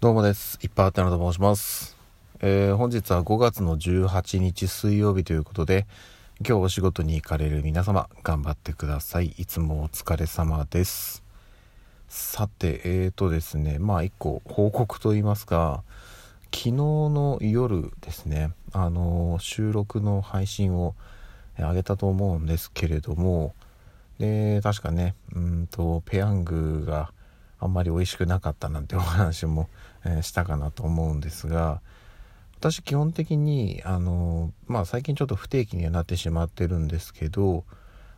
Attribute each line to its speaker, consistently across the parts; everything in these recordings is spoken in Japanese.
Speaker 1: どうもです。いっぱいあったのと申します。えー本日は5月の18日水曜日ということで、今日お仕事に行かれる皆様、頑張ってください。いつもお疲れ様です。さて、えーとですね、まあ一個報告と言いますか、昨日の夜ですね、あのー収録の配信を上げたと思うんですけれども、で、確かね、うんと、ペヤングがあんまり美味しくなかったなんてお話も、えーしたかなと思うんですが、私基本的に、あの、まあ最近ちょっと不定期にはなってしまってるんですけど、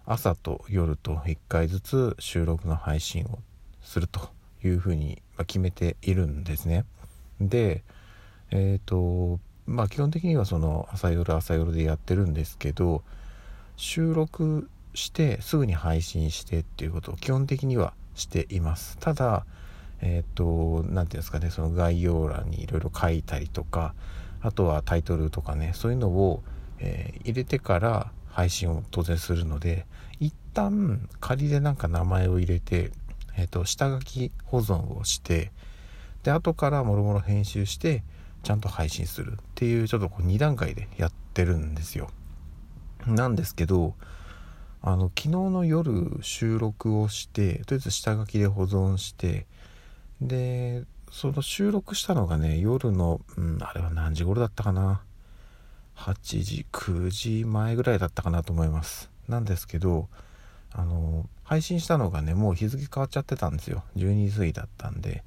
Speaker 1: 朝と夜と1回ずつ収録の配信をするというふうに決めているんですね。で、えっ、と、まあ基本的にはその朝夜朝夜でやってるんですけど、収録してすぐに配信してっていうことを基本的にはしています。ただえっ、と何ていうんですかねその概要欄にいろいろ書いたりとかあとはタイトルとかねそういうのを、えー入れてから配信を当然するので一旦仮でなんか名前を入れて、えー、と下書き保存をしてで後からもろもろ編集してちゃんと配信するっていうちょっとこう2段階でやってるんですよ。なんですけどあの昨日の夜収録をしてとりあえず下書きで保存してでその収録したのがね夜の、うん、あれは何時頃だったかな？8時9時前ぐらいだったかなと思います。なんですけどあの配信したのがねもう日付変わっちゃってたんですよ。12時過ぎだったんで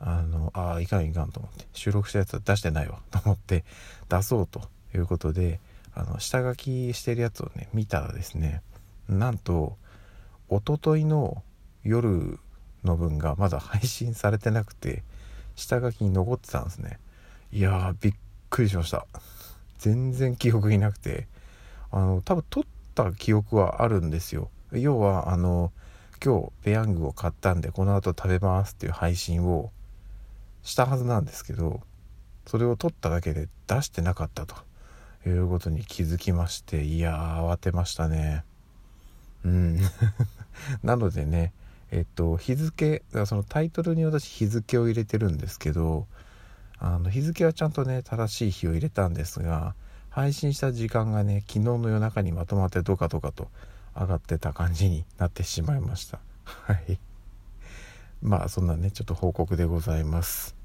Speaker 1: あのあいかんいかんと思って収録したやつは出してないわと思って出そうということであの下書きしてるやつをね見たらですねなんと一昨日の夜の分がまだ配信されてなくて下書きに残ってたんですね。いやーびっくりしました。全然記憶になくて。あの多分撮った記憶はあるんですよ。要はあの今日ペヤングを買ったんでこの後食べますっていう配信をしたはずなんですけどそれを撮っただけで出してなかったと。いうことに気づきましていやー慌てましたね。うん。なのでねえっと日付だからそのタイトルに私日付を入れてるんですけどあの日付はちゃんとね正しい日を入れたんですが配信した時間がね昨日の夜中にまとまってどかどかと上がってた感じになってしまいました。はい。まあそんなねちょっと報告でございます。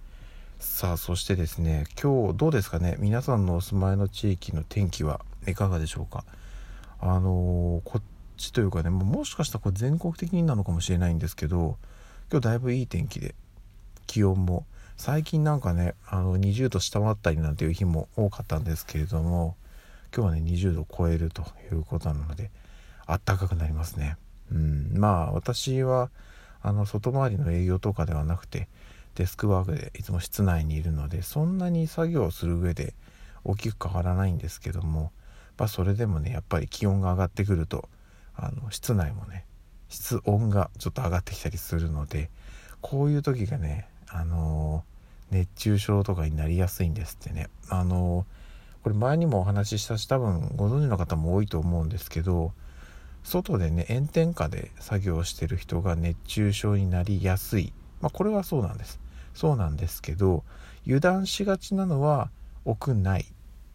Speaker 1: さあそしてですね今日どうですかね？皆さんのお住まいの地域の天気はいかがでしょうか？あのーこっちというかねもしかしたらこれ全国的になのかもしれないんですけど今日だいぶいい天気で気温も最近なんかねあの20度下回ったりなんていう日も多かったんですけれども今日はね20度を超えるということなのであったかくなりますね。うんまあ私はあの外回りの営業とかではなくてデスクワークでいつも室内にいるのでそんなに作業をする上で大きく変わらないんですけども、まあ、それでもねやっぱり気温が上がってくるとあの室内もね室温がちょっと上がってきたりするのでこういう時がねあの熱中症とかになりやすいんですってね。あのこれ前にもお話ししたし多分ご存知の方も多いと思うんですけど外でね炎天下で作業してる人が熱中症になりやすいまあこれはそうなんですそうなんですけど油断しがちなのは屋内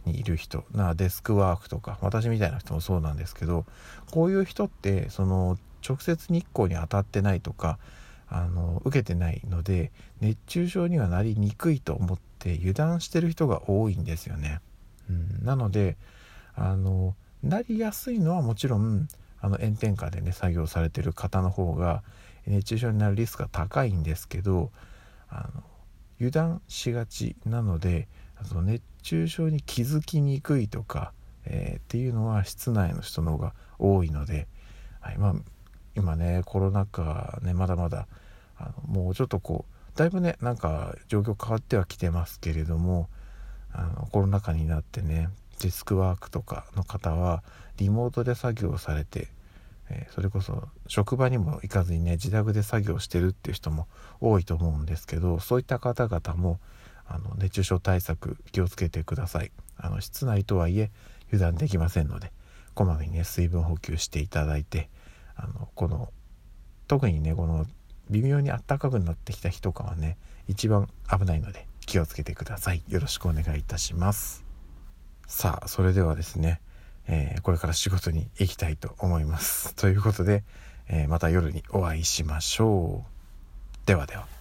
Speaker 1: にいる人なデスクワークとか私みたいな人もそうなんですけどこういう人ってその直接日光に当たってないとかあの受けてないので熱中症にはなりにくいと思って油断してる人が多いんですよね。うん、なのであのなりやすいのはもちろんあの炎天下でね作業されてる方の方が熱中症になるリスクが高いんですけどあの油断しがちなのでその熱中症に気づきにくいとか、えーっていうのは室内の人の方が多いので、はいまあ、今ねコロナ禍ねまだまだあのもうちょっとこうだいぶねなんか状況変わってはきてますけれどもあのコロナ禍になってねデスクワークとかの方はリモートで作業されて、えそれこそ職場にも行かずにね自宅で作業してるっていう人も多いと思うんですけどそういった方々もあの熱中症対策気をつけてください。あの室内とはいえ油断できませんのでこまめにね水分補給していただいてあのこの特にねこの微妙に暖かくなってきた日とかはね一番危ないので気をつけてください。よろしくお願いいたします。さあそれではですね、えー、これから仕事に行きたいと思います。ということで、えー、また夜にお会いしましょう。ではでは。